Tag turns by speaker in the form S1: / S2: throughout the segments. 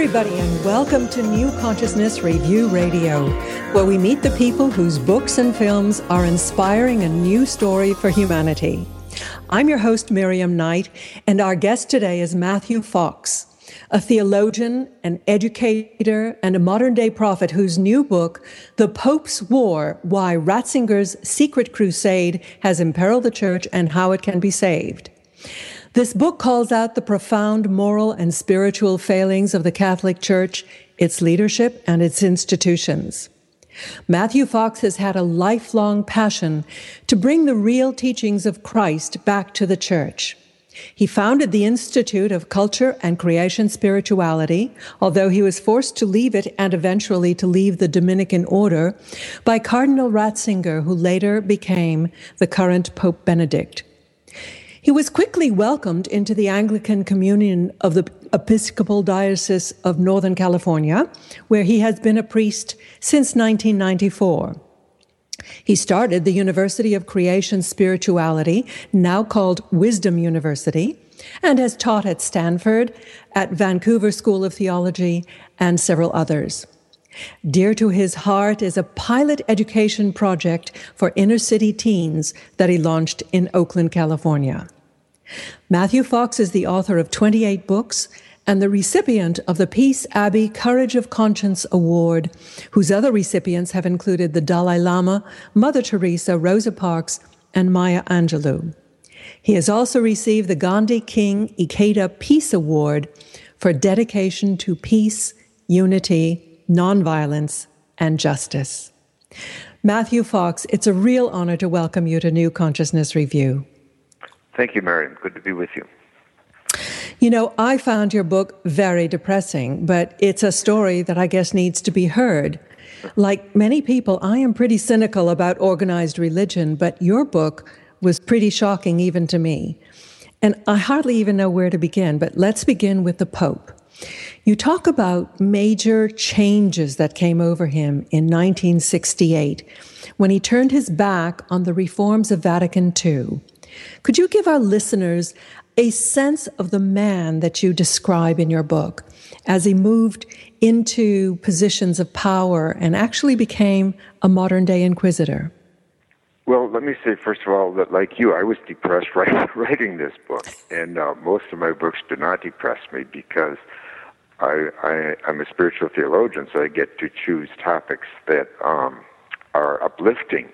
S1: everybody, and welcome to New Consciousness Review Radio, where we meet the people whose books and films are inspiring a new story for humanity. I'm your host, Miriam Knight, and our guest today is Matthew Fox, a theologian, an educator, and a modern day prophet whose new book, The Pope's War Why Ratzinger's Secret Crusade Has Imperiled the Church and How It Can Be Saved. This book calls out the profound moral and spiritual failings of the Catholic Church, its leadership, and its institutions. Matthew Fox has had a lifelong passion to bring the real teachings of Christ back to the church. He founded the Institute of Culture and Creation Spirituality, although he was forced to leave it and eventually to leave the Dominican order by Cardinal Ratzinger, who later became the current Pope Benedict. He was quickly welcomed into the Anglican Communion of the Episcopal Diocese of Northern California, where he has been a priest since 1994. He started the University of Creation Spirituality, now called Wisdom University, and has taught at Stanford, at Vancouver School of Theology, and several others. Dear to his heart is a pilot education project for inner city teens that he launched in Oakland, California. Matthew Fox is the author of 28 books and the recipient of the Peace Abbey Courage of Conscience Award, whose other recipients have included the Dalai Lama, Mother Teresa, Rosa Parks, and Maya Angelou. He has also received the Gandhi King Ikeda Peace Award for dedication to peace, unity, nonviolence, and justice. Matthew Fox, it's a real honor to welcome you to New Consciousness Review.
S2: Thank you, Miriam. Good to be with you.
S1: You know, I found your book very depressing, but it's a story that I guess needs to be heard. Like many people, I am pretty cynical about organized religion, but your book was pretty shocking even to me. And I hardly even know where to begin, but let's begin with the Pope. You talk about major changes that came over him in 1968 when he turned his back on the reforms of Vatican II. Could you give our listeners a sense of the man that you describe in your book as he moved into positions of power and actually became a modern day inquisitor?
S2: Well, let me say first of all that, like you, I was depressed writing, this book, and uh, most of my books do not depress me because I, I, I'm a spiritual theologian, so I get to choose topics that um, are uplifting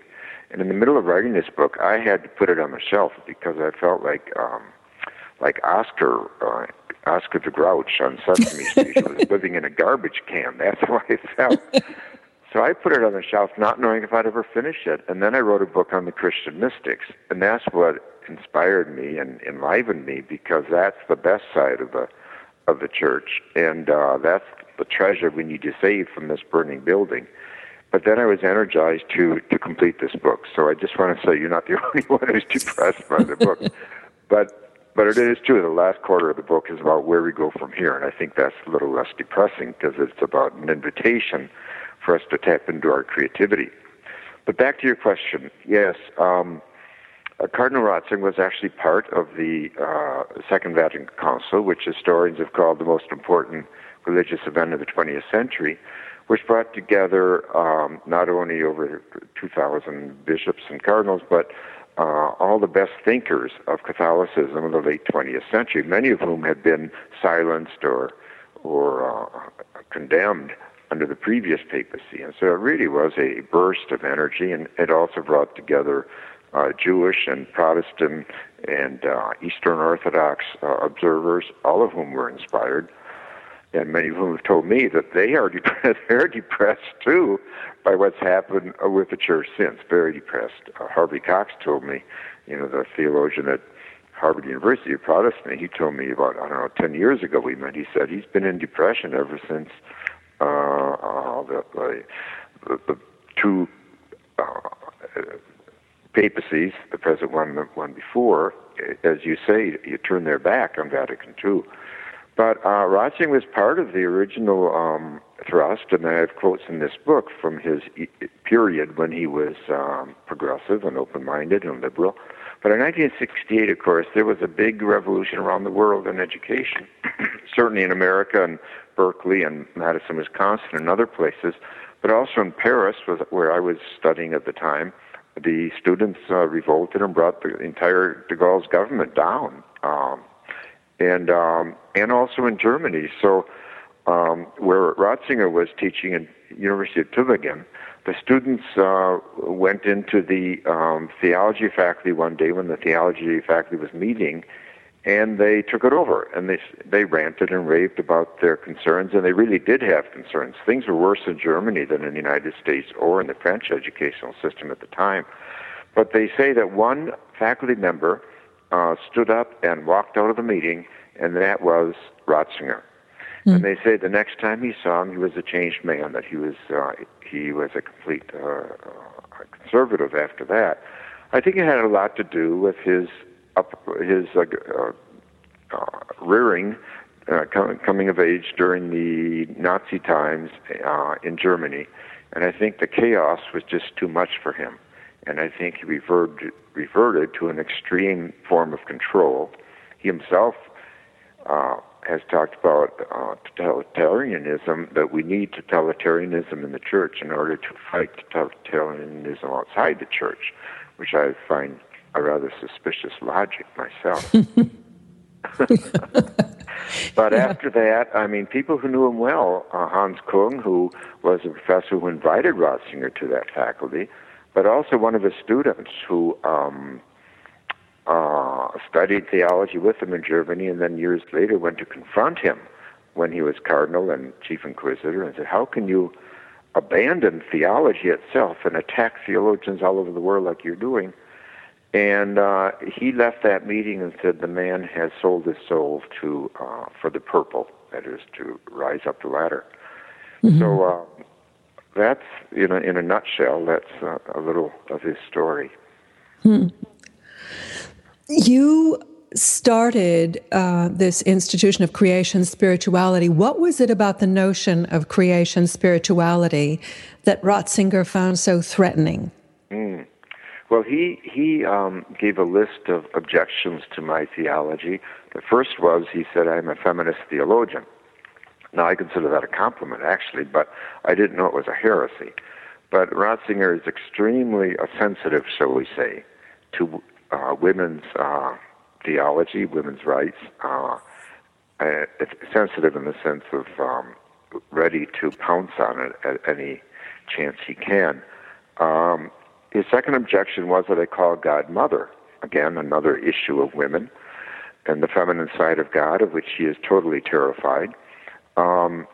S2: and in the middle of writing this book, I had to put it on the shelf because I felt like um, like Oscar uh, Oscar the Grouch on Sesame Street was living in a garbage can. That's how I felt. So I put it on the shelf, not knowing if I'd ever finish it. And then I wrote a book on the Christian mystics, and that's what inspired me and enlivened me because that's the best side of the of the church, and uh, that's the treasure we need to save from this burning building. But then I was energized to to complete this book. So I just want to say you're not the only one who's depressed by the book. but but it is true. The last quarter of the book is about where we go from here, and I think that's a little less depressing because it's about an invitation for us to tap into our creativity. But back to your question, yes, um, uh, Cardinal Ratzinger was actually part of the uh, Second Vatican Council, which historians have called the most important religious event of the 20th century which brought together um, not only over 2,000 bishops and cardinals, but uh, all the best thinkers of Catholicism in the late 20th century, many of whom had been silenced or or uh, condemned under the previous papacy. And so it really was a burst of energy, and it also brought together uh, Jewish and Protestant and uh, Eastern Orthodox uh, observers, all of whom were inspired and many of whom have told me that they are depressed. They're depressed too by what's happened with the church since. Very depressed. Uh, Harvey Cox told me, you know, the theologian at Harvard University, a Protestant. He told me about I don't know ten years ago we met. He said he's been in depression ever since uh, uh, the, the, the two uh, papacies, the present one, the one before. As you say, you turn their back on Vatican II but uh, Ratzinger was part of the original um, thrust, and I have quotes in this book from his period when he was um, progressive and open-minded and liberal. But in 1968, of course, there was a big revolution around the world in education, certainly in America and Berkeley and Madison, Wisconsin, and other places, but also in Paris, where I was studying at the time. The students uh, revolted and brought the entire de Gaulle's government down, um, and um, and also in Germany. So, um, where Ratzinger was teaching at University of Tübingen, the students uh, went into the um, theology faculty one day when the theology faculty was meeting, and they took it over and they they ranted and raved about their concerns, and they really did have concerns. Things were worse in Germany than in the United States or in the French educational system at the time. But they say that one faculty member uh, stood up and walked out of the meeting, and that was Ratzinger. Mm. And they say the next time he saw him, he was a changed man. That he was uh, he was a complete uh, uh, conservative after that. I think it had a lot to do with his up his uh, uh, uh, rearing, uh, coming of age during the Nazi times uh, in Germany, and I think the chaos was just too much for him, and I think he reverted reverted to an extreme form of control. He himself. Has talked about uh, totalitarianism, that we need totalitarianism in the church in order to fight totalitarianism outside the church, which I find a rather suspicious logic myself. but yeah. after that, I mean, people who knew him well, uh, Hans Kung, who was a professor who invited Ratzinger to that faculty, but also one of his students who um, uh, studied theology with him in Germany, and then years later went to confront him when he was cardinal and chief inquisitor, and said, "How can you abandon theology itself and attack theologians all over the world like you're doing?" And uh, he left that meeting and said, "The man has sold his soul to uh, for the purple, that is, to rise up the ladder." Mm-hmm. So uh, that's, you know, in a nutshell, that's uh, a little of his story.
S1: Hmm. You started uh, this institution of creation spirituality. What was it about the notion of creation spirituality that Ratzinger found so threatening?
S2: Mm. Well, he he um, gave a list of objections to my theology. The first was he said I'm a feminist theologian. Now I consider that a compliment actually, but I didn't know it was a heresy. But Ratzinger is extremely sensitive, shall we say, to uh, women's uh, theology, women's rights. Uh, it's sensitive in the sense of um, ready to pounce on it at any chance he can. Um, his second objection was that I call God Mother. Again, another issue of women and the feminine side of God, of which he is totally terrified. Um,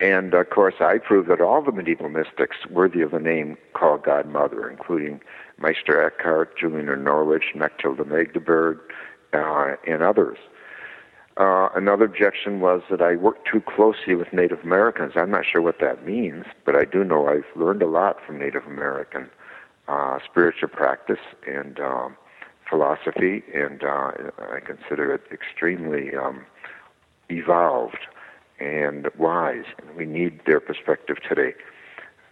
S2: and of course, I proved that all the medieval mystics worthy of the name called God Mother, including Meister Eckhart, Julian of Norwich, Mechtilde Magdeburg, uh, and others. Uh, another objection was that I worked too closely with Native Americans. I'm not sure what that means, but I do know I've learned a lot from Native American uh, spiritual practice and um, philosophy, and uh, I consider it extremely um, evolved and wise. And we need their perspective today.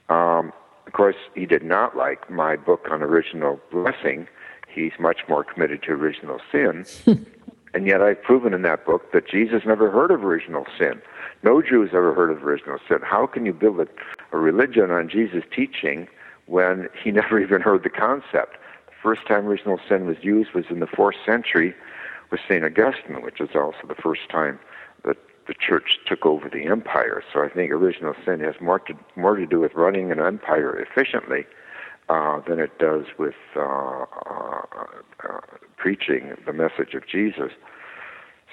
S2: Um, of course, he did not like my book on original blessing. He's much more committed to original sin. and yet I've proven in that book that Jesus never heard of original sin. No Jews ever heard of original sin. How can you build a, a religion on Jesus' teaching when he never even heard the concept? The first time original sin was used was in the fourth century with St. Augustine, which is also the first time that the church took over the empire. So I think original sin has more to more to do with running an empire efficiently uh, than it does with uh, uh, uh, preaching the message of Jesus.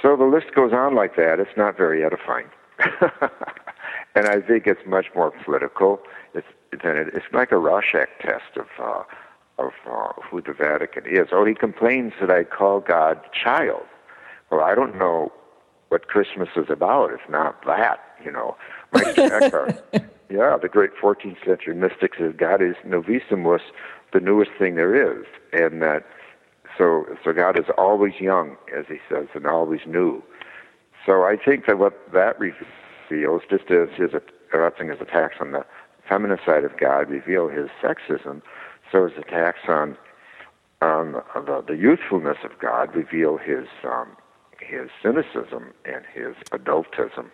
S2: So the list goes on like that. It's not very edifying, and I think it's much more political. It's than it, it's like a Rorschach test of. Uh, of uh, who the Vatican is. Oh, he complains that I call God child. Well, I don't know what Christmas is about, if not that, you know. Meister Eckhart, yeah, the great 14th century mystic says God is novissimus, the newest thing there is, and that so so God is always young, as he says, and always new. So I think that what that reveals, just as his Ratzinger's attacks on the feminine side of God reveal his sexism, so his attacks on on the, the youthfulness of God reveal his um, his cynicism and his adultism.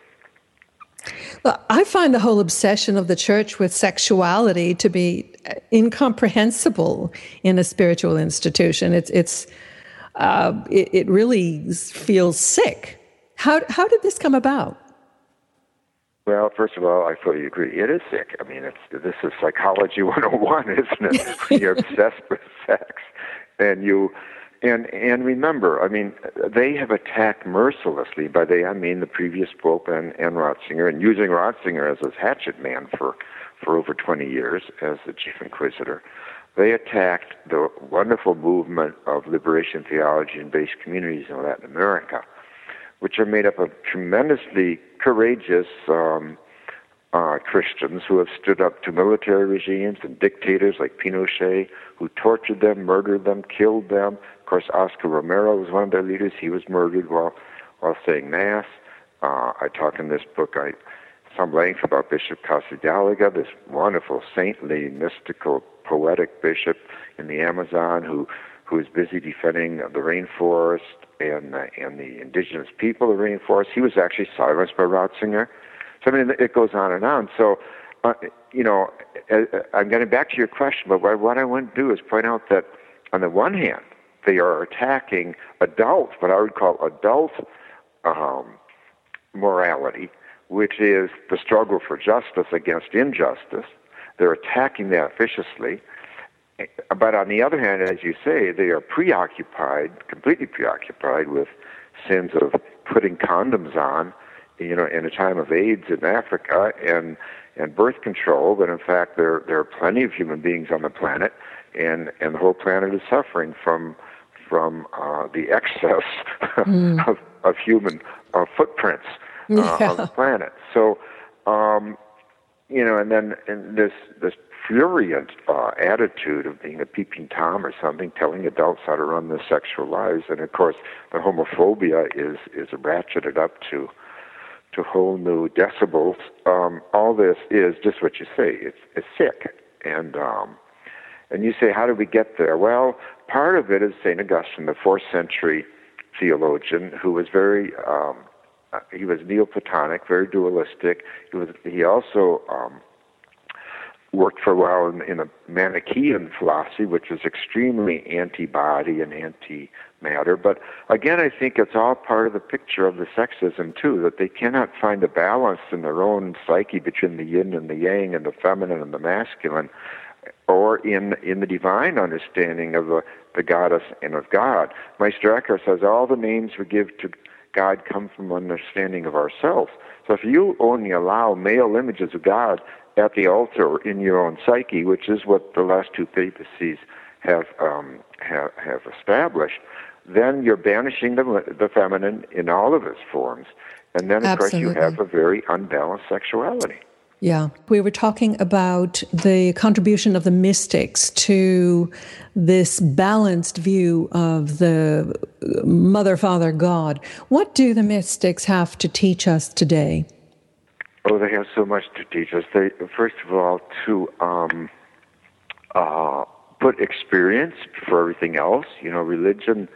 S1: Well, I find the whole obsession of the church with sexuality to be incomprehensible in a spiritual institution. It's it's uh, it, it really feels sick. How how did this come about?
S2: Well, first of all, I fully agree. It is sick. I mean, it's this is psychology 101, isn't it? You're obsessed with sex, and you and and remember, I mean, they have attacked mercilessly. By they, I mean the previous pope and, and Ratzinger, and using Ratzinger as his hatchet man for for over 20 years as the chief inquisitor. They attacked the wonderful movement of liberation theology in base communities in Latin America, which are made up of tremendously courageous um, uh, Christians who have stood up to military regimes and dictators like Pinochet, who tortured them, murdered them, killed them. Of course, Oscar Romero was one of their leaders. He was murdered while while saying mass. Uh, I talk in this book I some length about Bishop Casaldáliga, this wonderful, saintly, mystical, poetic bishop in the Amazon who who is busy defending the rainforest and uh, and the indigenous people the rainforest. He was actually silenced by Ratzinger. So I mean, it goes on and on. So, uh, you know, uh, uh, I'm getting back to your question, but what I want to do is point out that on the one hand, they are attacking adult, what I would call adult um, morality, which is the struggle for justice against injustice. They're attacking that viciously. But on the other hand, as you say, they are preoccupied, completely preoccupied with sins of putting condoms on you know, in a time of AIDS in Africa and and birth control, but in fact there there are plenty of human beings on the planet, and and the whole planet is suffering from from uh, the excess mm. of of human uh, footprints uh, yeah. on the planet. So, um, you know, and then and this this prurient uh, attitude of being a peeping tom or something, telling adults how to run their sexual lives, and of course the homophobia is is ratcheted up to to whole new decibels. Um, all this is just what you say. It's it's sick, and um, and you say, how did we get there? Well, part of it is Saint Augustine, the fourth century theologian, who was very um, uh, he was Neoplatonic, very dualistic. He was he also um, worked for a while in, in a Manichaean philosophy, which is extremely anti-body and anti-matter. But again, I think it's all part of the picture of the sexism too, that they cannot find a balance in their own psyche between the yin and the yang, and the feminine and the masculine, or in in the divine understanding of the, the goddess and of God. Meister Eckhart says all the names we give to God come from understanding of ourselves. So if you only allow male images of God at the altar in your own psyche, which is what the last two papacies have um, have, have established, then you're banishing the, the feminine in all of its forms, and then of Absolutely. course you have a very unbalanced sexuality.
S1: Yeah, we were talking about the contribution of the mystics to this balanced view of the Mother, Father, God. What do the mystics have to teach us today?
S2: Oh, they have so much to teach us. They, first of all, to um, uh, put experience before everything else. You know, religion.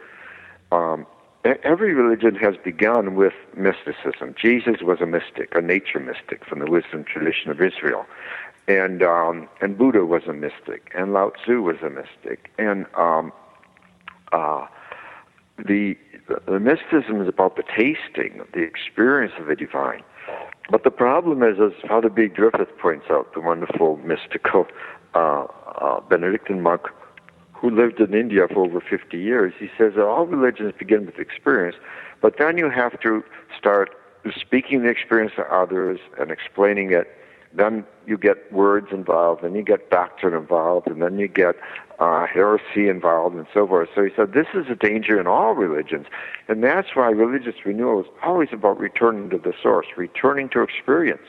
S2: Um, every religion has begun with mysticism. Jesus was a mystic, a nature mystic from the wisdom tradition of Israel, and um, and Buddha was a mystic, and Lao Tzu was a mystic, and um, uh, the the mysticism is about the tasting, the experience of the divine. But the problem is, as Father Bede Griffith points out, the wonderful mystical uh, uh, Benedictine monk who lived in India for over 50 years, he says that all religions begin with experience, but then you have to start speaking the experience to others and explaining it then you get words involved, then you get doctrine involved, and then you get uh, heresy involved, and so forth. So he said this is a danger in all religions, and that's why religious renewal is always about returning to the source, returning to experience,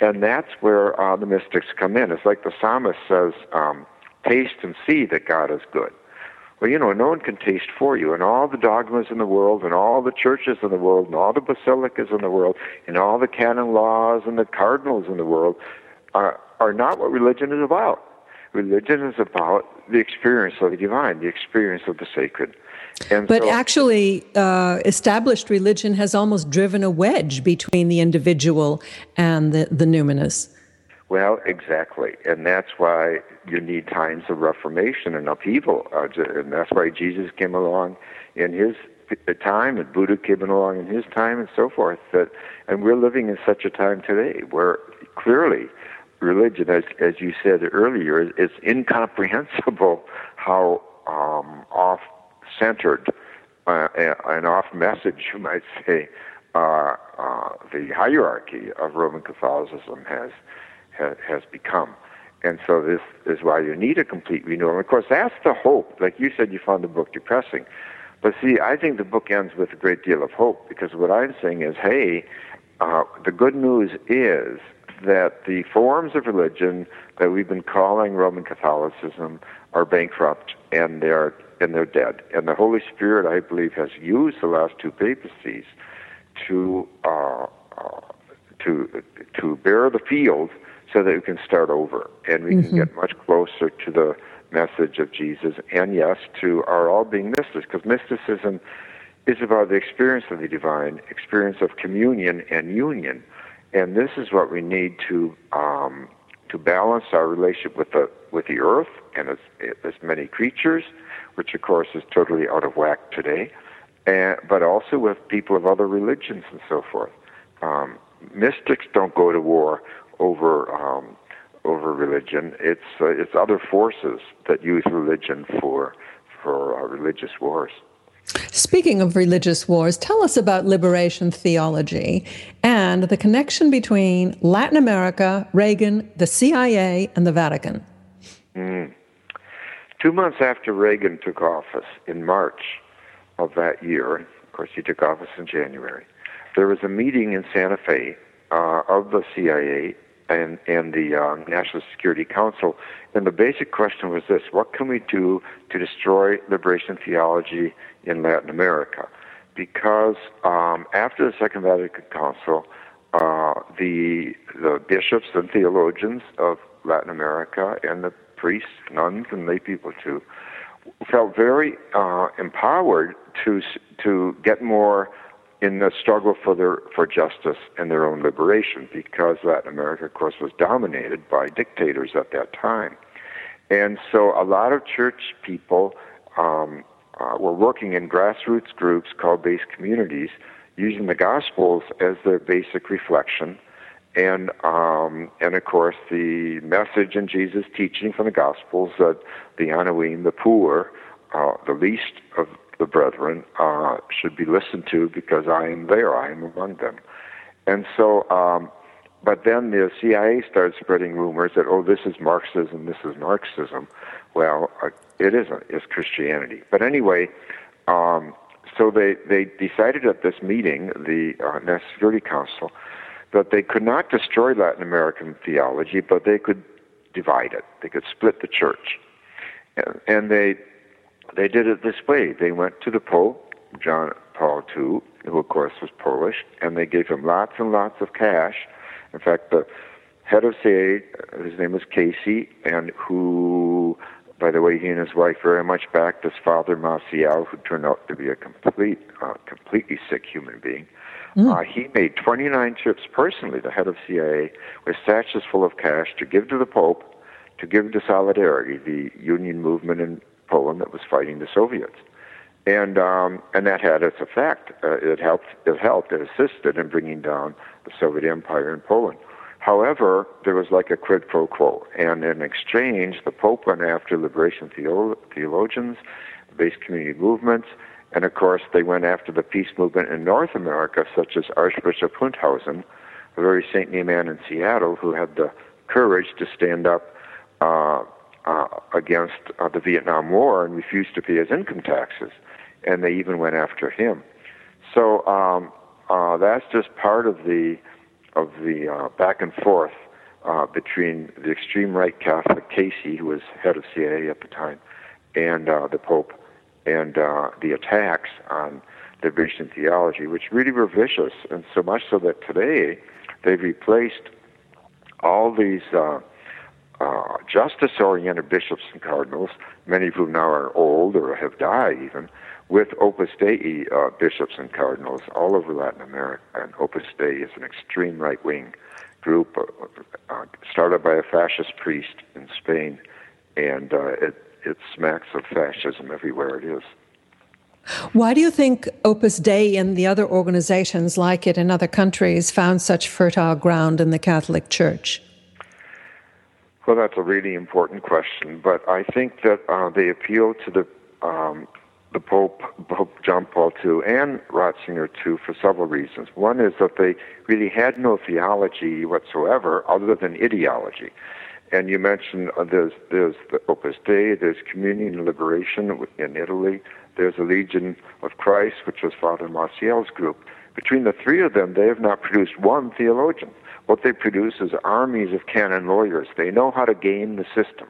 S2: and that's where uh, the mystics come in. It's like the psalmist says, um, "Taste and see that God is good." Well, you know, no one can taste for you. And all the dogmas in the world, and all the churches in the world, and all the basilicas in the world, and all the canon laws and the cardinals in the world are, are not what religion is about. Religion is about the experience of the divine, the experience of the sacred.
S1: And but so, actually, uh, established religion has almost driven a wedge between the individual and the, the numinous.
S2: Well, exactly. And that's why you need times of reformation and upheaval. Uh, and that's why Jesus came along in his time and Buddha came along in his time and so forth. That, and we're living in such a time today where clearly religion, as, as you said earlier, is incomprehensible how um, off centered uh, and off message, you might say, uh, uh, the hierarchy of Roman Catholicism has, has, become. And so this is why you need a complete renewal. And of course, that's the hope. Like you said, you found the book depressing. But see, I think the book ends with a great deal of hope because what I'm saying is, hey, uh, the good news is that the forms of religion that we've been calling Roman Catholicism are bankrupt and they're and they're dead. And the Holy Spirit, I believe, has used the last two papacies to uh, uh, to to bear the field so that we can start over and we mm-hmm. can get much closer to the message of Jesus and yes to our all being mystics because mysticism is about the experience of the divine, experience of communion and union, and this is what we need to um, to balance our relationship with the with the earth and its, its many creatures, which of course is totally out of whack today, and, but also with people of other religions and so forth. Um, mystics don't go to war over um, over religion. It's uh, it's other forces that use religion for for uh, religious wars.
S1: Speaking of religious wars, tell us about liberation theology and the connection between Latin America, Reagan, the CIA, and the Vatican.
S2: Mm. Two months after Reagan took office in March of that year, of course, he took office in January, there was a meeting in Santa Fe uh, of the CIA and, and the uh, National Security Council. And the basic question was this what can we do to destroy liberation theology in Latin America? Because um, after the Second Vatican Council, uh, the, the bishops and theologians of Latin America and the priests, nuns, and lay people too felt very uh, empowered to to get more in the struggle for their for justice and their own liberation, because Latin America, of course, was dominated by dictators at that time, and so a lot of church people um, uh, were working in grassroots groups called base communities, using the Gospels as their basic reflection, and um, and of course the message in Jesus' teaching from the Gospels that the Anawim, the poor, uh, the least of the brethren uh, should be listened to because I am there, I am among them. And so, um, but then the CIA started spreading rumors that, oh, this is Marxism, this is Marxism. Well, uh, it isn't, it's Christianity. But anyway, um, so they, they decided at this meeting, the uh, National Security Council, that they could not destroy Latin American theology, but they could divide it. They could split the church. And, and they they did it this way. They went to the Pope, John Paul II, who of course was Polish, and they gave him lots and lots of cash. In fact, the head of CIA, his name was Casey, and who, by the way, he and his wife very much backed his father Maciel, who turned out to be a complete, uh, completely sick human being. Mm. Uh, he made 29 trips personally, the head of CIA, with sachets full of cash to give to the Pope, to give to Solidarity, the union movement in Poland that was fighting the Soviets, and um, and that had its effect. Uh, it helped. It helped. It assisted in bringing down the Soviet Empire in Poland. However, there was like a quid pro quo, and in exchange, the Pope went after liberation theolo- theologians, base community movements, and of course, they went after the peace movement in North America, such as Archbishop Hunthausen, a very saintly man in Seattle who had the courage to stand up uh, uh, against uh, the Vietnam War and refused to pay his income taxes, and they even went after him. So um, uh, that's just part of the of the uh, back and forth uh, between the extreme right Catholic Casey, who was head of CIA at the time, and uh, the Pope, and uh, the attacks on the liberation theology, which really were vicious, and so much so that today they've replaced all these uh, uh, justice-oriented bishops and cardinals, many of whom now are old or have died even, with Opus Dei uh, bishops and cardinals all over Latin America. And Opus Dei is an extreme right-wing group uh, uh, started by a fascist priest in Spain, and uh, it, it smacks of fascism everywhere it is.
S1: Why do you think Opus Dei and the other organizations like it in other countries found such fertile ground in the Catholic Church?
S2: Well, that's a really important question, but I think that uh, they appeal to the um, the Pope, Pope John Paul II, and Ratzinger too, for several reasons. One is that they really had no theology whatsoever, other than ideology. And you mentioned uh, there's there's the Opus Dei, there's Communion and Liberation in Italy, there's a Legion of Christ, which was Father Maciel's group. Between the three of them, they have not produced one theologian. What they produce is armies of canon lawyers. They know how to game the system.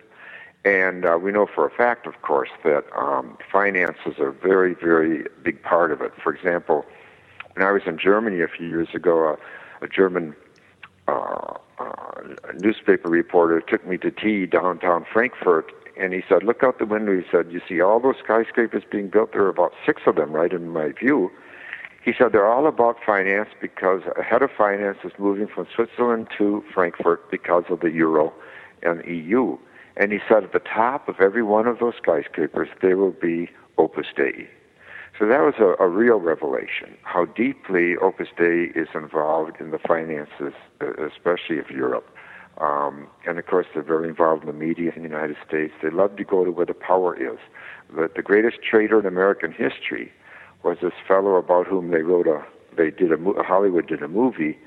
S2: And uh, we know for a fact, of course, that um, finances are a very, very big part of it. For example, when I was in Germany a few years ago, uh, a German uh, uh, newspaper reporter took me to tea downtown Frankfurt and he said, "Look out the window." He said, "You see all those skyscrapers being built? There are about six of them right in my view." He said they're all about finance because a head of finance is moving from Switzerland to Frankfurt because of the euro and EU. And he said at the top of every one of those skyscrapers there will be Opus Dei. So that was a, a real revelation, how deeply Opus Dei is involved in the finances, especially of Europe. Um, and of course, they're very involved in the media in the United States. They love to go to where the power is. The, the greatest traitor in American history was this fellow about whom they wrote a, they did a, Hollywood did a movie,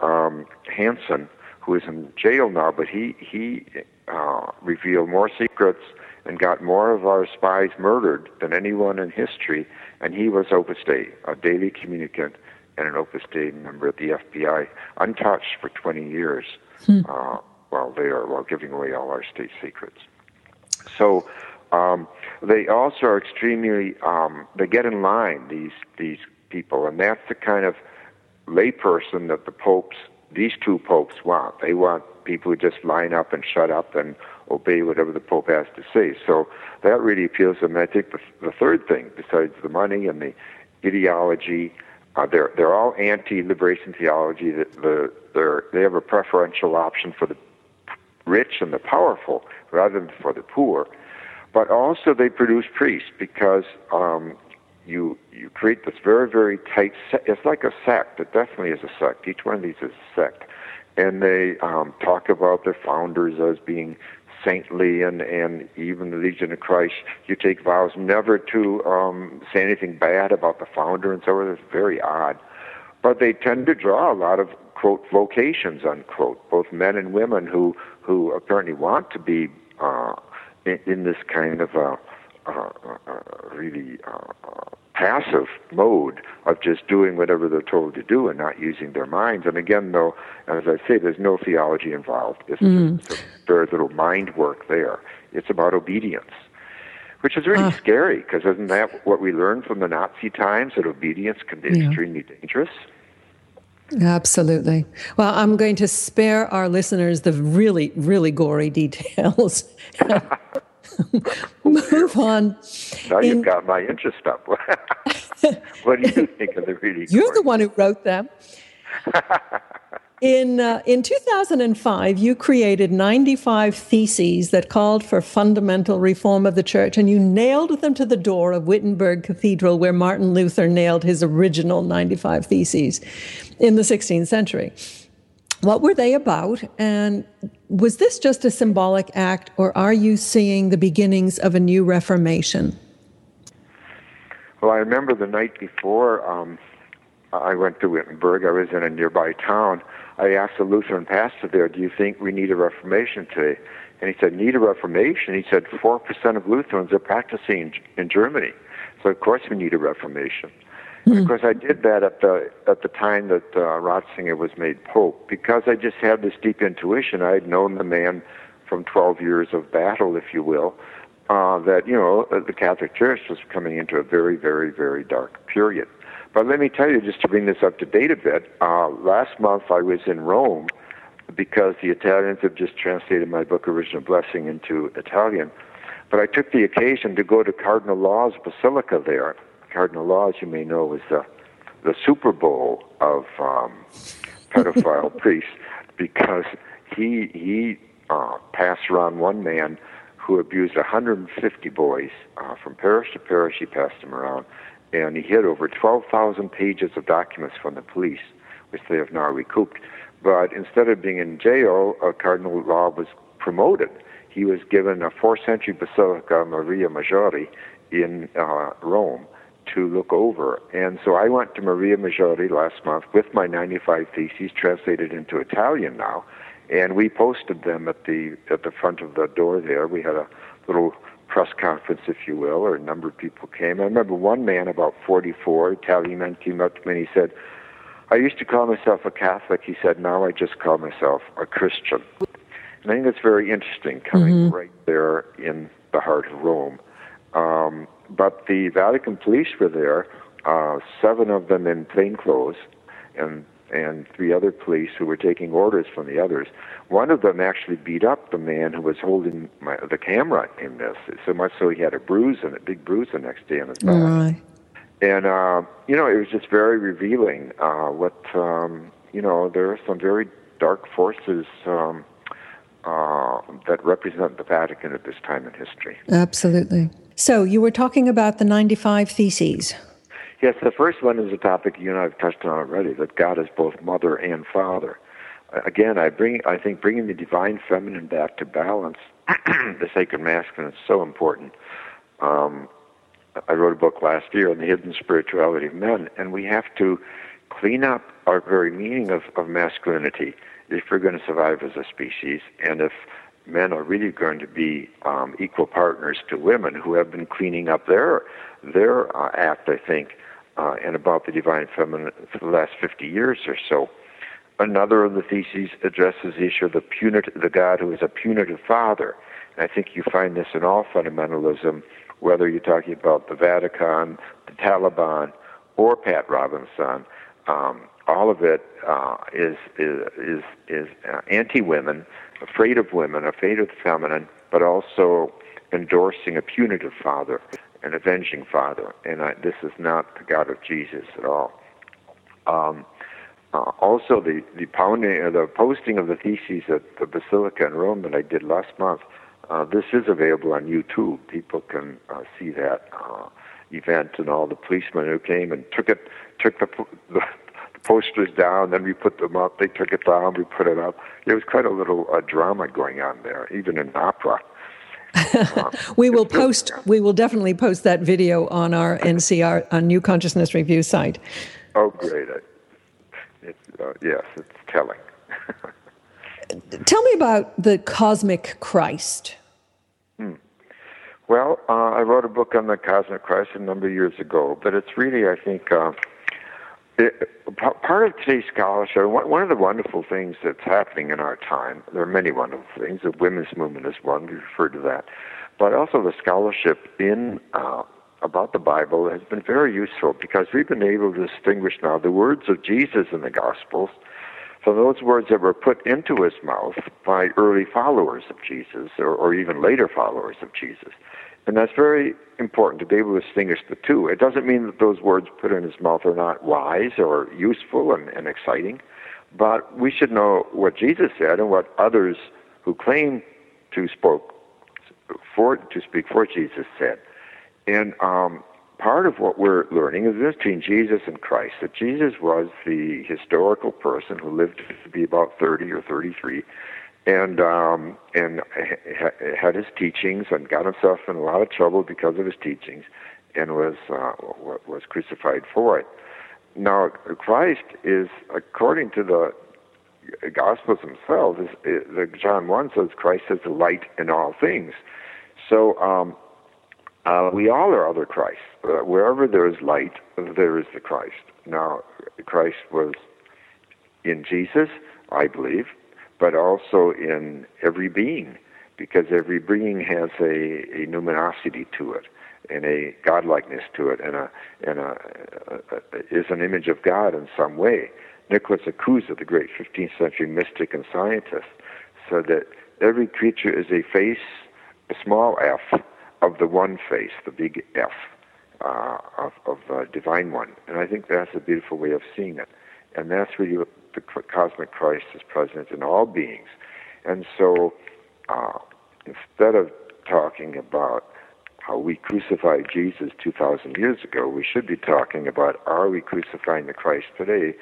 S2: um, Hanssen, who is in jail now, but he, he uh, revealed more secrets and got more of our spies murdered than anyone in history, and he was Opus Dei, a daily communicant and an Opus Dei member at the FBI, untouched for 20 years hmm. uh, while they are while giving away all our state secrets. So um, they also are extremely um, they get in line these these people, and that's the kind of layperson that the popes these two popes want. They want people who just line up and shut up and obey whatever the pope has to say. So that really appeals to them. And I think the, the third thing, besides the money and the ideology uh, they're they're all anti-liberation theology. That the they're they have a preferential option for the rich and the powerful rather than for the poor. But also they produce priests because um, you you create this very very tight. Se- it's like a sect. It definitely is a sect. Each one of these is a sect, and they um, talk about their founders as being saintly and, and even the Legion of Christ, you take vows never to um, say anything bad about the founder and so on. It's very odd. But they tend to draw a lot of, quote, vocations, unquote, both men and women who, who apparently want to be uh, in, in this kind of uh, uh, uh, really passive mode of just doing whatever they're told to do and not using their minds. And again, though, as I say, there's no theology involved. It's mm. very little mind work there. It's about obedience, which is really uh. scary because isn't that what we learned from the Nazi times that obedience can be yeah. extremely dangerous?
S1: Absolutely. Well, I'm going to spare our listeners the really, really gory details. Move on.
S2: Now In, you've got my interest up. what do you think of the reading?
S1: You're the one who wrote them. In, uh, in 2005, you created 95 theses that called for fundamental reform of the church, and you nailed them to the door of Wittenberg Cathedral, where Martin Luther nailed his original 95 theses in the 16th century. What were they about? And was this just a symbolic act, or are you seeing the beginnings of a new Reformation?
S2: Well, I remember the night before um, I went to Wittenberg, I was in a nearby town. I asked the Lutheran pastor there, Do you think we need a Reformation today? And he said, Need a Reformation? He said, 4% of Lutherans are practicing in Germany. So, of course, we need a Reformation. Mm. Of course, I did that at the at the time that uh, Ratzinger was made pope because I just had this deep intuition. I had known the man from 12 years of battle, if you will, uh, that you know uh, the Catholic Church was coming into a very, very, very dark period. But let me tell you, just to bring this up to date a bit, uh, last month I was in Rome because the Italians have just translated my book, Original Blessing, into Italian. But I took the occasion to go to Cardinal Law's Basilica there. Cardinal Law, as you may know, was the, the Super Bowl of um, pedophile priests because he, he uh, passed around one man who abused 150 boys uh, from parish to parish. He passed them around, and he hid over 12,000 pages of documents from the police, which they have now recouped. But instead of being in jail, uh, Cardinal Law was promoted. He was given a fourth century Basilica Maria Maggiore in uh, Rome to look over. And so I went to Maria Maggiore last month with my 95 theses translated into Italian now, and we posted them at the at the front of the door there. We had a little press conference, if you will, or a number of people came. I remember one man, about 44, Italian man, came up to me and he said, I used to call myself a Catholic. He said, now I just call myself a Christian. And I think that's very interesting, coming mm-hmm. right there in the heart of Rome. Um, but the Vatican police were there, uh, seven of them in plain clothes, and and three other police who were taking orders from the others. One of them actually beat up the man who was holding my, the camera in this, so much so he had a bruise and a big bruise the next day on his back. Right. And uh, you know, it was just very revealing. Uh, what um, you know, there are some very dark forces um, uh, that represent the Vatican at this time in history.
S1: Absolutely. So you were talking about the 95 Theses.
S2: Yes, the first one is a topic you and I have touched on already, that God is both mother and father. Again, I bring, I think bringing the divine feminine back to balance, the sacred masculine is so important. Um, I wrote a book last year on the hidden spirituality of men, and we have to clean up our very meaning of, of masculinity if we're going to survive as a species, and if men are really going to be um, equal partners to women who have been cleaning up their their uh, act, I think, uh, and about the divine feminine for the last 50 years or so. Another of the theses addresses the issue of the punitive, the God who is a punitive father. And I think you find this in all fundamentalism, whether you're talking about the Vatican, the Taliban, or Pat Robinson. Um, all of it uh, is is is, is uh, anti-women, afraid of women, afraid of the feminine, but also endorsing a punitive father, an avenging father. And I, this is not the God of Jesus at all. Um, uh, also, the the, pounding, uh, the posting of the theses at the Basilica in Rome that I did last month. Uh, this is available on YouTube. People can uh, see that uh, event and all the policemen who came and took it, took the, the posters down, then we put them up. They took it down, we put it up. There was quite a little uh, drama going on there, even in opera.
S1: We will post. We will definitely post that video on our NCR on New Consciousness Review site.
S2: Oh, great! It's, uh, yes, it's telling.
S1: Tell me about the cosmic Christ.
S2: Hmm. Well, uh, I wrote a book on the cosmic Christ a number of years ago, but it's really, I think, uh, it, part of today's scholarship, one of the wonderful things that's happening in our time, there are many wonderful things. The women's movement is one, we referred to that. But also the scholarship in uh, about the Bible has been very useful because we've been able to distinguish now the words of Jesus in the Gospels from those words that were put into his mouth by early followers of Jesus or, or even later followers of Jesus. And that's very important to be able to distinguish the two. It doesn't mean that those words put in his mouth are not wise or useful and, and exciting, but we should know what Jesus said and what others who claim to spoke for to speak for Jesus said. And um, part of what we're learning is this between Jesus and Christ that Jesus was the historical person who lived to be about 30 or 33 and um, and ha- had his teachings and got himself in a lot of trouble because of his teachings, and was uh, was crucified for it. Now Christ is, according to the Gospels themselves, is, is, the John one says Christ is the light in all things. So um, uh, we all are other Christ. Uh, wherever there is light, there is the Christ. Now Christ was in Jesus, I believe but also in every being, because every being has a, a numinosity to it and a godlikeness to it, and a and a, a, a, is an image of God in some way. Nicholas of Cusa, the great 15th century mystic and scientist, said that every creature is a face, a small f, of the one face, the big F, uh, of, of the divine one. And I think that's a beautiful way of seeing it. And that's really the cosmic Christ is present in all beings. And so uh, instead of talking about how we crucified Jesus 2,000 years ago, we should be talking about are we crucifying the Christ today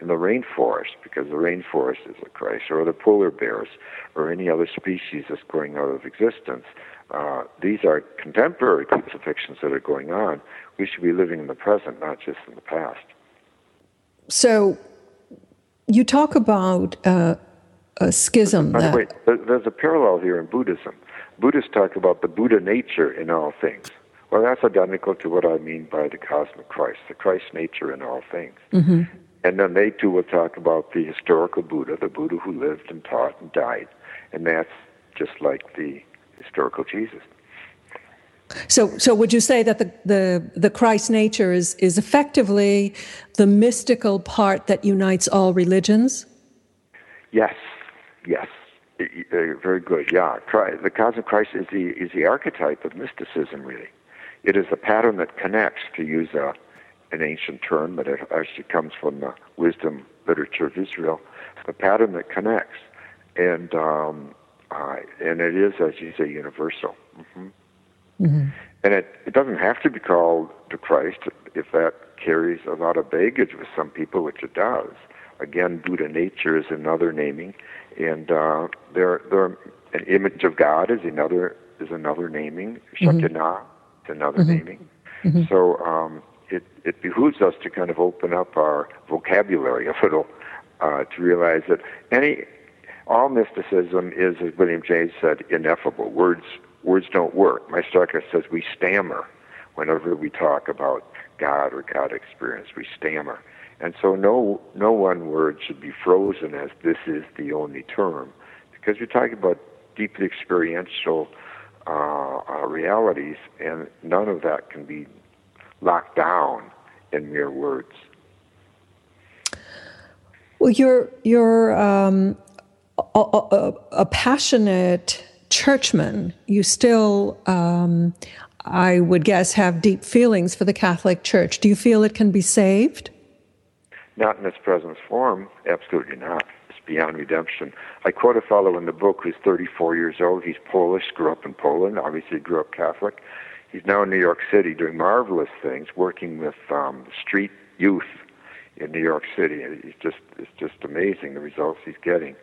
S2: in the rainforest, because the rainforest is a Christ, or the polar bears, or any other species that's going out of existence. Uh, these are contemporary crucifixions that are going on. We should be living in the present, not just in the past.
S1: So, you talk about uh, a schism.
S2: By the way, there's a parallel here in Buddhism. Buddhists talk about the Buddha nature in all things. Well, that's identical to what I mean by the cosmic Christ, the Christ nature in all things. Mm-hmm. And then they too will talk about the historical Buddha, the Buddha who lived and taught and died. And that's just like the historical Jesus.
S1: So, so would you say that the, the, the Christ nature is, is effectively the mystical part that unites all religions?
S2: Yes, yes. Uh, very good. Yeah, the cosmic Christ is the is the archetype of mysticism. Really, it is a pattern that connects. To use a, an ancient term, it actually comes from the wisdom literature of Israel. The pattern that connects, and um, uh, and it is, as you say, universal. Mm-hmm. Mm-hmm. And it it doesn't have to be called the Christ if that carries a lot of baggage with some people, which it does. Again, Buddha nature is another naming and uh, there, there, an image of God is another is another naming. Shekinah mm-hmm. is another mm-hmm. naming. Mm-hmm. So um, it it behooves us to kind of open up our vocabulary a little uh, to realize that any all mysticism is, as William James said, ineffable. Words words don't work. My Meister says we stammer whenever we talk about God or God experience. We stammer. And so no, no one word should be frozen as this is the only term, because you're talking about deeply experiential uh, uh, realities, and none of that can be locked down in mere words.
S1: Well, you're you're um, a, a, a, passionate churchman. You still, um, I would guess, have deep feelings for the Catholic Church. Do you feel it can be saved?
S2: Not in its present form, absolutely not. It's beyond redemption. I quote a fellow in the book who's 34 years old. He's Polish, grew up in Poland, obviously grew up Catholic. He's now in New York City doing marvelous things, working with um, street youth in New York City. It's just it's just amazing the results he's getting.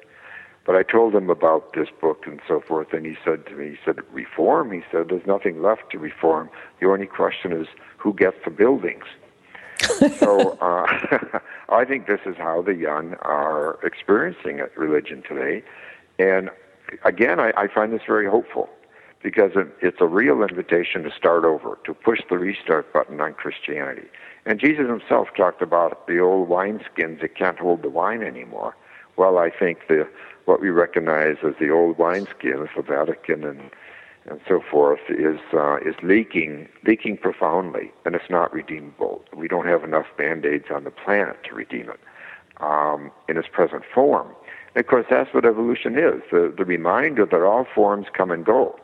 S2: But I told him about this book and so forth, and he said to me, he said, reform? He said, there's nothing left to reform. The only question is who gets the buildings so uh, I think this is how the young are experiencing religion today. And again, I, I find this very hopeful because it's a real invitation to start over, to push the restart button on Christianity. And Jesus himself talked about the old wineskins that can't hold the wine anymore. Well, I think the what we recognize as the old wineskins, the Vatican and and so forth is uh, is leaking leaking profoundly, and it's not redeemable. We don't have enough band-aids on the planet to redeem it um, in its present form. And of course, that's what evolution is: the the reminder that all forms come and go,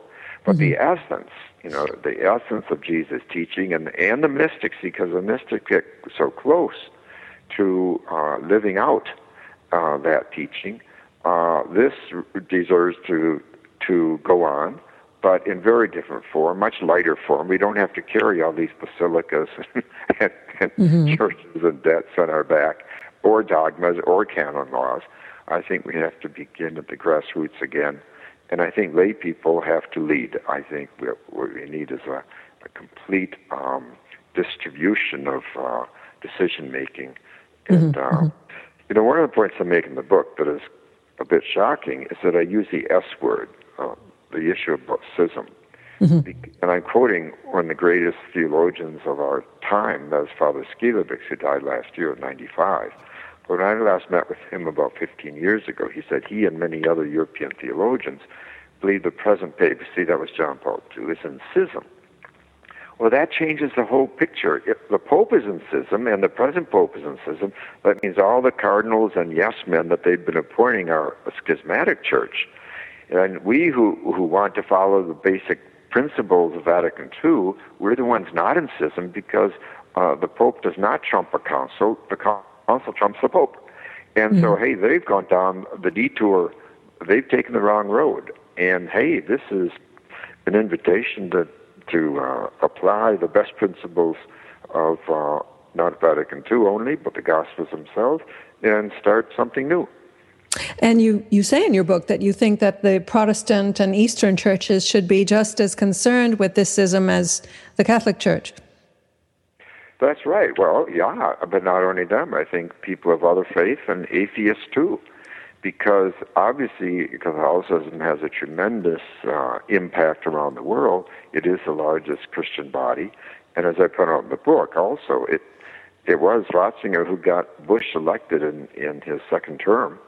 S2: but mm-hmm. the essence, you know, the essence of Jesus' teaching and and the mystics, because the mystics get so close to uh, living out uh, that teaching. Uh, this deserves to to go on but in very different form, much lighter form. We don't have to carry all these basilicas and, and mm-hmm. churches and debts on our back, or dogmas, or canon laws. I think we have to begin at the grassroots again, and I think lay people have to lead. I think what we need is a, a complete um, distribution of uh, decision making. And mm-hmm. uh, mm-hmm. you know, one of the points I make in the book that is a bit shocking is that I use the S word. Uh, the issue of schism. Mm-hmm. And I'm quoting one of the greatest theologians of our time, that is Father Schillebeeckx, who died last year at 95. But when I last met with him about 15 years ago, he said he and many other European theologians believe the present papacy, that was John Paul II, is in schism. Well, that changes the whole picture. If the Pope is in schism and the present Pope is in schism, that means all the cardinals and yes men that they've been appointing are a schismatic church. And we who, who want to follow the basic principles of Vatican II, we're the ones not in schism because uh, the Pope does not trump a council. The council trumps the Pope. And mm-hmm. so, hey, they've gone down the detour. They've taken the wrong road. And hey, this is an invitation to to uh, apply the best principles of uh, not Vatican II only, but the Gospels themselves, and start something new.
S1: And you, you say in your book that you think that the Protestant and Eastern churches should be just as concerned with this schism as the Catholic Church.
S2: That's right. Well, yeah, but not only them. I think people of other faith and atheists too, because obviously Catholicism has a tremendous uh, impact around the world. It is the largest Christian body, and as I put out in the book, also it it was Ratzinger who got Bush elected in in his second term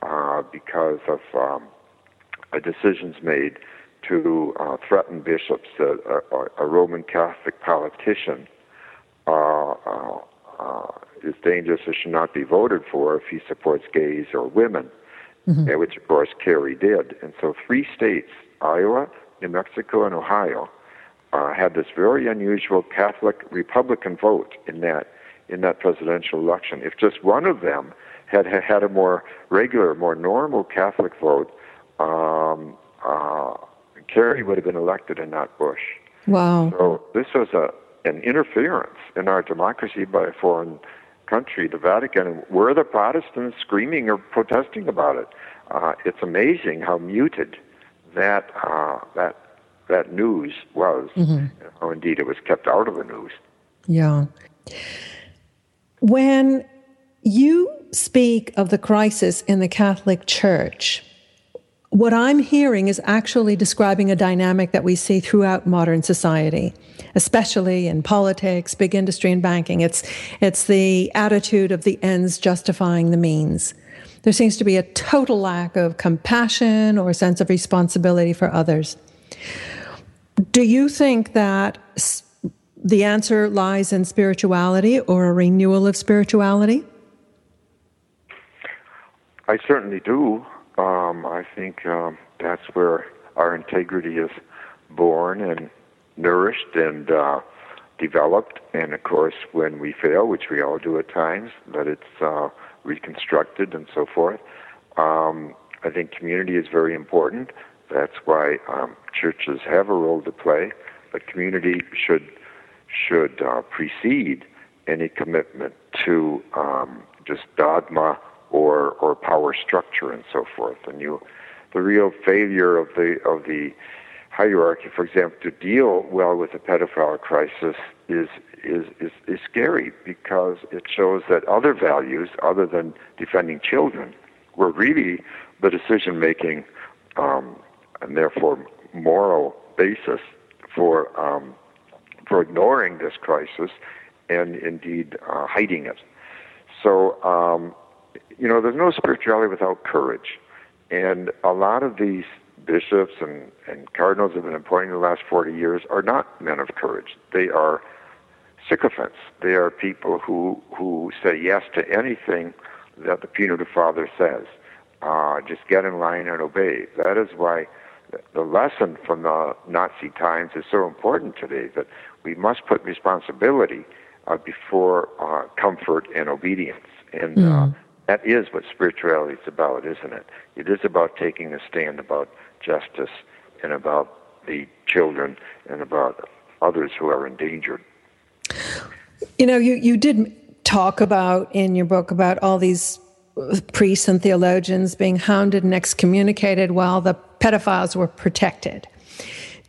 S2: uh, because of um, decisions made to uh, threaten bishops that a, a Roman Catholic politician uh, uh, uh, is dangerous and should not be voted for if he supports gays or women, mm-hmm. which of course Kerry did. And so three states, Iowa, New Mexico, and Ohio, uh, had this very unusual Catholic Republican vote in that in that presidential election. If just one of them had had a more regular, more normal Catholic vote, um, uh, Kerry would have been elected and not Bush.
S1: Wow.
S2: So this was a an interference in our democracy by a foreign country, the Vatican. And we're the Protestants screaming or protesting about it. Uh, it's amazing how muted that uh, that that news was, mm-hmm. how indeed it was kept out of the news.
S1: Yeah. When you speak of the crisis in the Catholic Church, what I'm hearing is actually describing a dynamic that we see throughout modern society, especially in politics, big industry, and banking. It's, it's the attitude of the ends justifying the means. There seems to be a total lack of compassion or sense of responsibility for others. Do you think that the answer lies in spirituality or a renewal of spirituality?
S2: I certainly do. Um, I think um, that's where our integrity is born and nourished and uh, developed. And of course, when we fail, which we all do at times, that it's uh, reconstructed and so forth. Um, I think community is very important. That's why um, churches have a role to play. But community should should uh, precede any commitment to um, just dogma or or power structure and so forth. And you, the real failure of the of the hierarchy, for example, to deal well with the pedophile crisis is is is, is scary because it shows that other values other than defending children were really the decision making um, and therefore moral basis for um, for ignoring this crisis and indeed uh, hiding it. So um, you know, there's no spirituality without courage. And a lot of these bishops and, and cardinals have been appointed in the last 40 years are not men of courage. They are sycophants. They are people who, who say yes to anything that the punitive father says. Uh, just get in line and obey. That is why the lesson from the Nazi times is so important today that we must put responsibility uh, before uh, comfort and obedience. And mm that is what spirituality is about, isn't it? It is about taking a stand about justice and about the children and about others who are endangered.
S1: You know, you, you did talk about in your book about all these priests and theologians being hounded and excommunicated while the pedophiles were protected.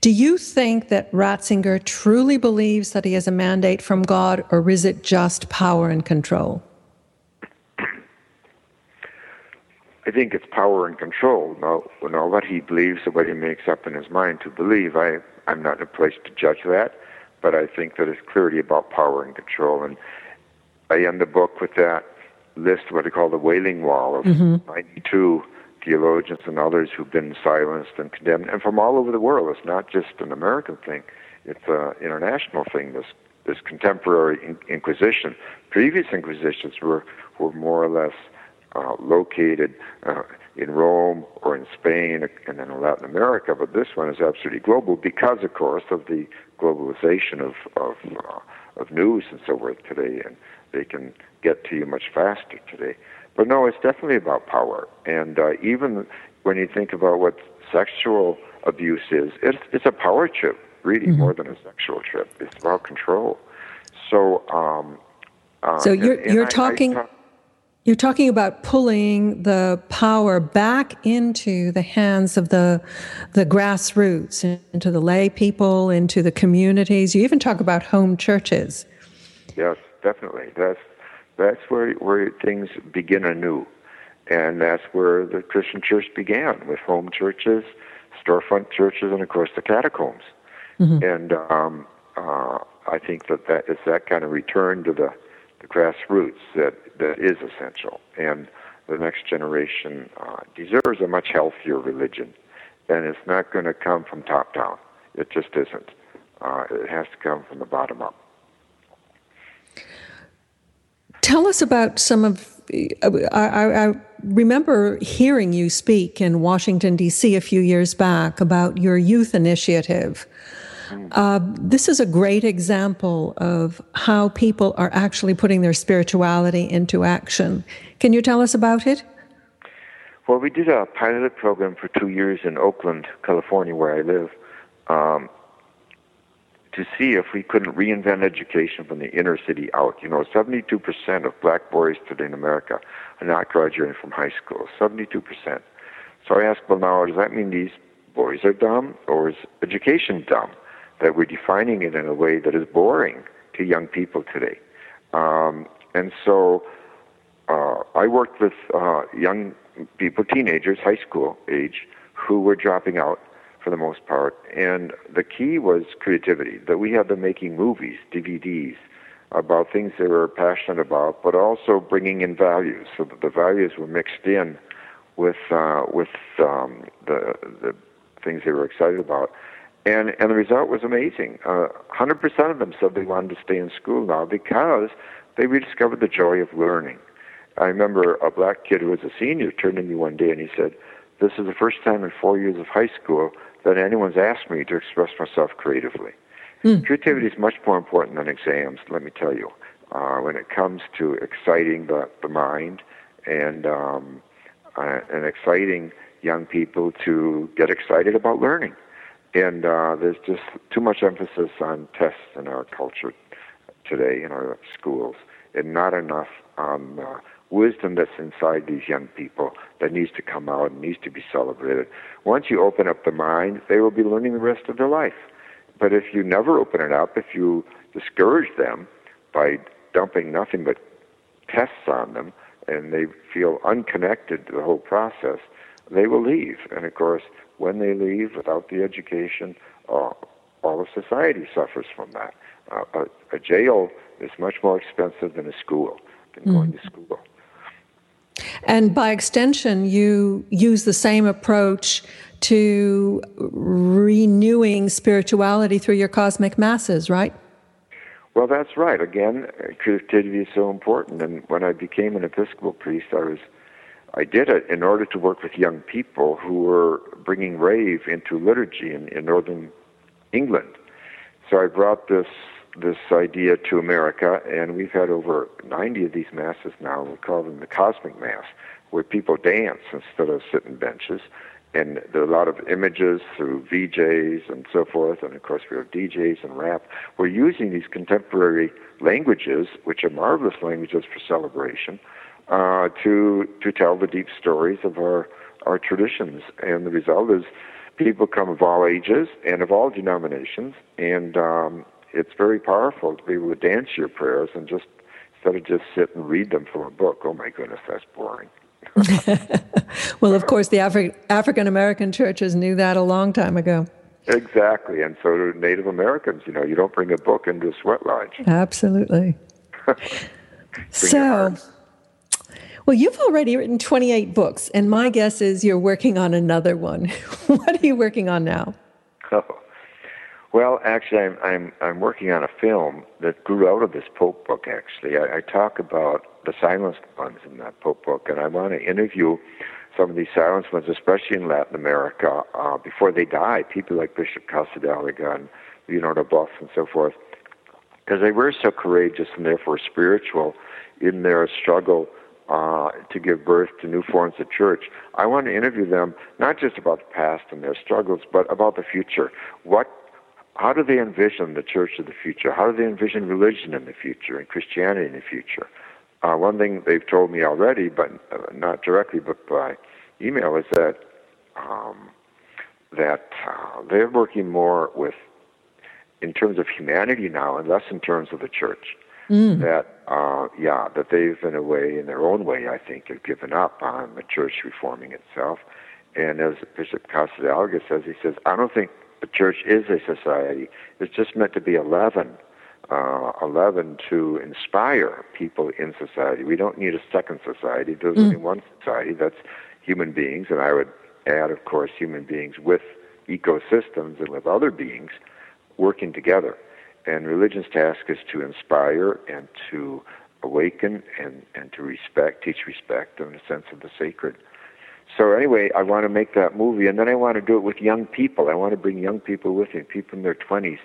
S1: Do you think that Ratzinger truly believes that he has a mandate from God, or is it just power and control?
S2: I think it's power and control. Now, now what he believes or what he makes up in his mind to believe, I, I'm not in a place to judge that, but I think that it's clearly about power and control. And I end the book with that list, what I call the Wailing Wall of mm-hmm. 92 theologians and others who've been silenced and condemned, and from all over the world. It's not just an American thing. it's an international thing. This this contemporary in- Inquisition. Previous Inquisitions were were more or less uh, located uh, in Rome or in Spain and then in Latin America, but this one is absolutely global because, of course, of the globalization of of, uh, of news and so forth today, and they can get to you much faster today. But no, it's definitely about power, and uh, even when you think about what sexual abuse is, it's it's a power trip, really, mm-hmm. more than a sexual trip. It's about control. So, um,
S1: uh, so you're and, and you're I, talking. I talk, you're talking about pulling the power back into the hands of the, the grassroots, into the lay people, into the communities. You even talk about home churches.
S2: Yes, definitely. That's that's where where things begin anew, and that's where the Christian church began with home churches, storefront churches, and of course the catacombs. Mm-hmm. And um, uh, I think that that is that kind of return to the the grassroots that, that is essential. And the next generation uh, deserves a much healthier religion. And it's not going to come from top down. It just isn't. Uh, it has to come from the bottom up.
S1: Tell us about some of. I, I, remember hearing you speak in Washington, D.C. a few years back about your youth initiative. Uh, this is a great example of how people are actually putting their spirituality into action. Can you tell us about it?
S2: Well, we did a pilot program for two years in Oakland, California, where I live, um, to see if we couldn't reinvent education from the inner city out. You know, 72% of black boys today in America are not graduating from high school. 72%. So I asked, well, now, does that mean these boys are dumb, or is education dumb? That we're defining it in a way that is boring to young people today. Um, and so uh, I worked with uh, young people, teenagers, high school age, who were dropping out for the most part. And the key was creativity, that we had them making movies, DVDs, about things they were passionate about, but also bringing in values so that the values were mixed in with, uh, with um, the, the things they were excited about. And, and the result was amazing. Uh, 100% of them said they wanted to stay in school now because they rediscovered the joy of learning. I remember a black kid who was a senior turned to me one day and he said, This is the first time in four years of high school that anyone's asked me to express myself creatively. Mm. Creativity is much more important than exams, let me tell you, uh, when it comes to exciting the, the mind and, um, uh, and exciting young people to get excited about learning. And uh, there's just too much emphasis on tests in our culture today in our schools, and not enough on uh, wisdom that's inside these young people that needs to come out and needs to be celebrated. Once you open up the mind, they will be learning the rest of their life. But if you never open it up, if you discourage them by dumping nothing but tests on them, and they feel unconnected to the whole process, they will leave. And of course, when they leave without the education, uh, all of society suffers from that. Uh, a, a, jail is much more expensive than a school, than mm. going to school.
S1: And by extension, you use the same approach to renewing spirituality through your cosmic masses, right?
S2: Well, that's right. Again, creativity is so important. And when I became an Episcopal priest, I was I did it in order to work with young people who were bringing rave into liturgy in, in northern England. So I brought this this idea to America, and we've had over 90 of these masses now. We call them the cosmic mass, where people dance instead of sit in benches. And there are a lot of images through VJs and so forth, and of course we have DJs and rap. We're using these contemporary languages, which are marvelous languages for celebration, uh, to to tell the deep stories of our our traditions. And the result is people come of all ages and of all denominations, and um, it's very powerful to be able to dance your prayers and just instead of just sit and read them from a book. Oh my goodness, that's boring.
S1: well, of course, the Afri- African American churches knew that a long time ago.
S2: Exactly, and so do Native Americans. You know, you don't bring a book into a sweat lodge.
S1: Absolutely. so, well, you've already written 28 books, and my guess is you're working on another one. what are you working on now?
S2: Oh. Well, actually, I'm I'm I'm working on a film that grew out of this Pope book. Actually, I, I talk about the silenced ones in that Pope book, and I want to interview some of these silenced ones, especially in Latin America, uh, before they die. People like Bishop Casaldáliga and Leonardo Boff and so forth, because they were so courageous and therefore spiritual in their struggle uh, to give birth to new forms of church. I want to interview them not just about the past and their struggles, but about the future. What how do they envision the church of the future? How do they envision religion in the future and Christianity in the future? Uh, one thing they've told me already, but uh, not directly, but by email, is that um, that uh, they're working more with in terms of humanity now, and less in terms of the church. Mm. That uh, yeah, that they've in a way, in their own way, I think, have given up on the church reforming itself. And as Bishop Casaldáliga says, he says, I don't think the church is a society. It's just meant to be a leaven, uh, a leaven to inspire people in society. We don't need a second society. There's mm. only one society. That's human beings, and I would add, of course, human beings with ecosystems and with other beings working together. And religion's task is to inspire and to awaken and, and to respect, teach respect and a sense of the sacred. So anyway, I want to make that movie, and then I want to do it with young people. I want to bring young people with me, people in their 20s,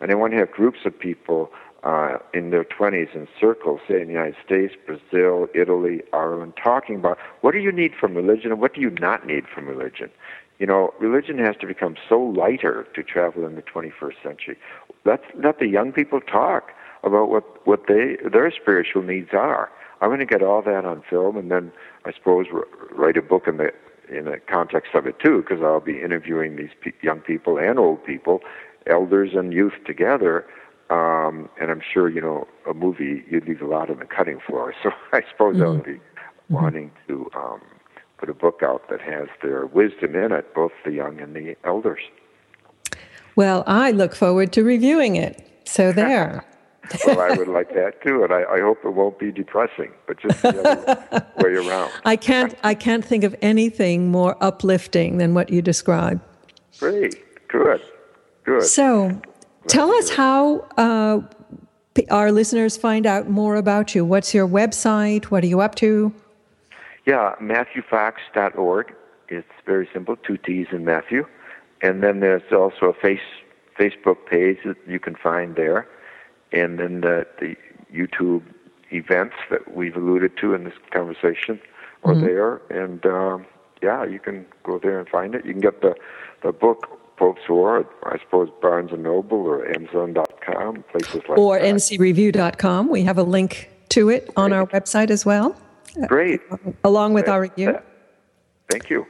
S2: and I want to have groups of people uh, in their 20s in circles, say in the United States, Brazil, Italy, Ireland, talking about what do you need from religion and what do you not need from religion. You know, religion has to become so lighter to travel in the 21st century. Let's let the young people talk about what what they their spiritual needs are. I'm going to get all that on film, and then I suppose write a book in the in the context of it too, because I'll be interviewing these pe- young people and old people, elders and youth together. Um, and I'm sure you know a movie you'd leave a lot on the cutting floor. So I suppose mm-hmm. I'll be mm-hmm. wanting to um, put a book out that has their wisdom in it, both the young and the elders.
S1: Well, I look forward to reviewing it. So there
S2: well, I would like that too, and I, I, hope it won't be depressing, but just the other way around.
S1: I can't. I can't think of anything more uplifting than what you described.
S2: Great. Good. Good.
S1: So, tell us how uh, our listeners find out more about you. What's your website? What are you up to?
S2: Yeah, MatthewFox.org. It's very simple. Two T's in Matthew, and then there's also a face Facebook page that you can find there and then the, the YouTube events that we've alluded to in this conversation are mm-hmm. there. And um, yeah, you can go there and find it. You can get the the book Pope's War, I suppose Barnes and Noble or Amazon.com, places like
S1: or that. Or NCReview.com. We have a link to it Great. on our website as well.
S2: Great.
S1: Along with our review.
S2: Thank you.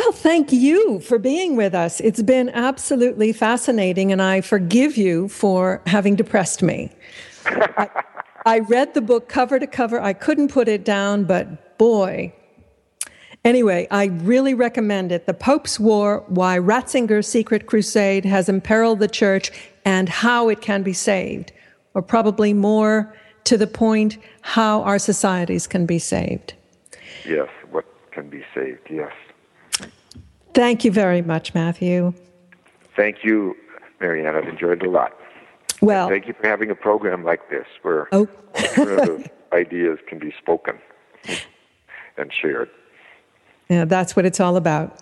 S1: Well, thank you for being with us. It's been absolutely fascinating, and I forgive you for having depressed me. I, I, read the book cover to cover. I couldn't put it down, but boy. Anyway, I really recommend it. The Pope's War Why Ratzinger's Secret Crusade Has Imperiled the Church and How It Can Be Saved. Or probably more to the point, how our societies can be saved.
S2: Yes, what can be saved, yes.
S1: Thank you very much, Matthew.
S2: Thank you, Marianne. I've enjoyed it a lot.
S1: Well,
S2: and thank you for having a program like this where oh. alternative ideas can be spoken and shared.
S1: Yeah, that's what it's all about.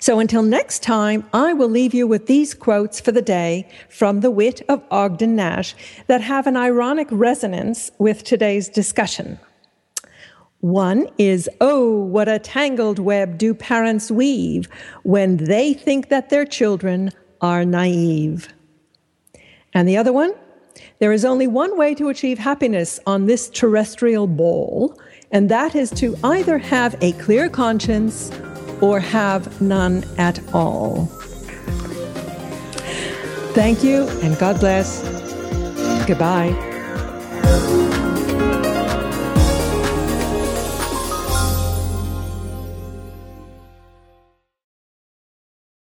S1: So until next time, I will leave you with these quotes for the day from the wit of Ogden Nash that have an ironic resonance with today's discussion. One is, oh, what a tangled web do parents weave when they think that their children are naive. And the other one, there is only one way to achieve happiness on this terrestrial ball, and that is to either have a clear conscience or have none at all. Thank you, and God bless. Goodbye.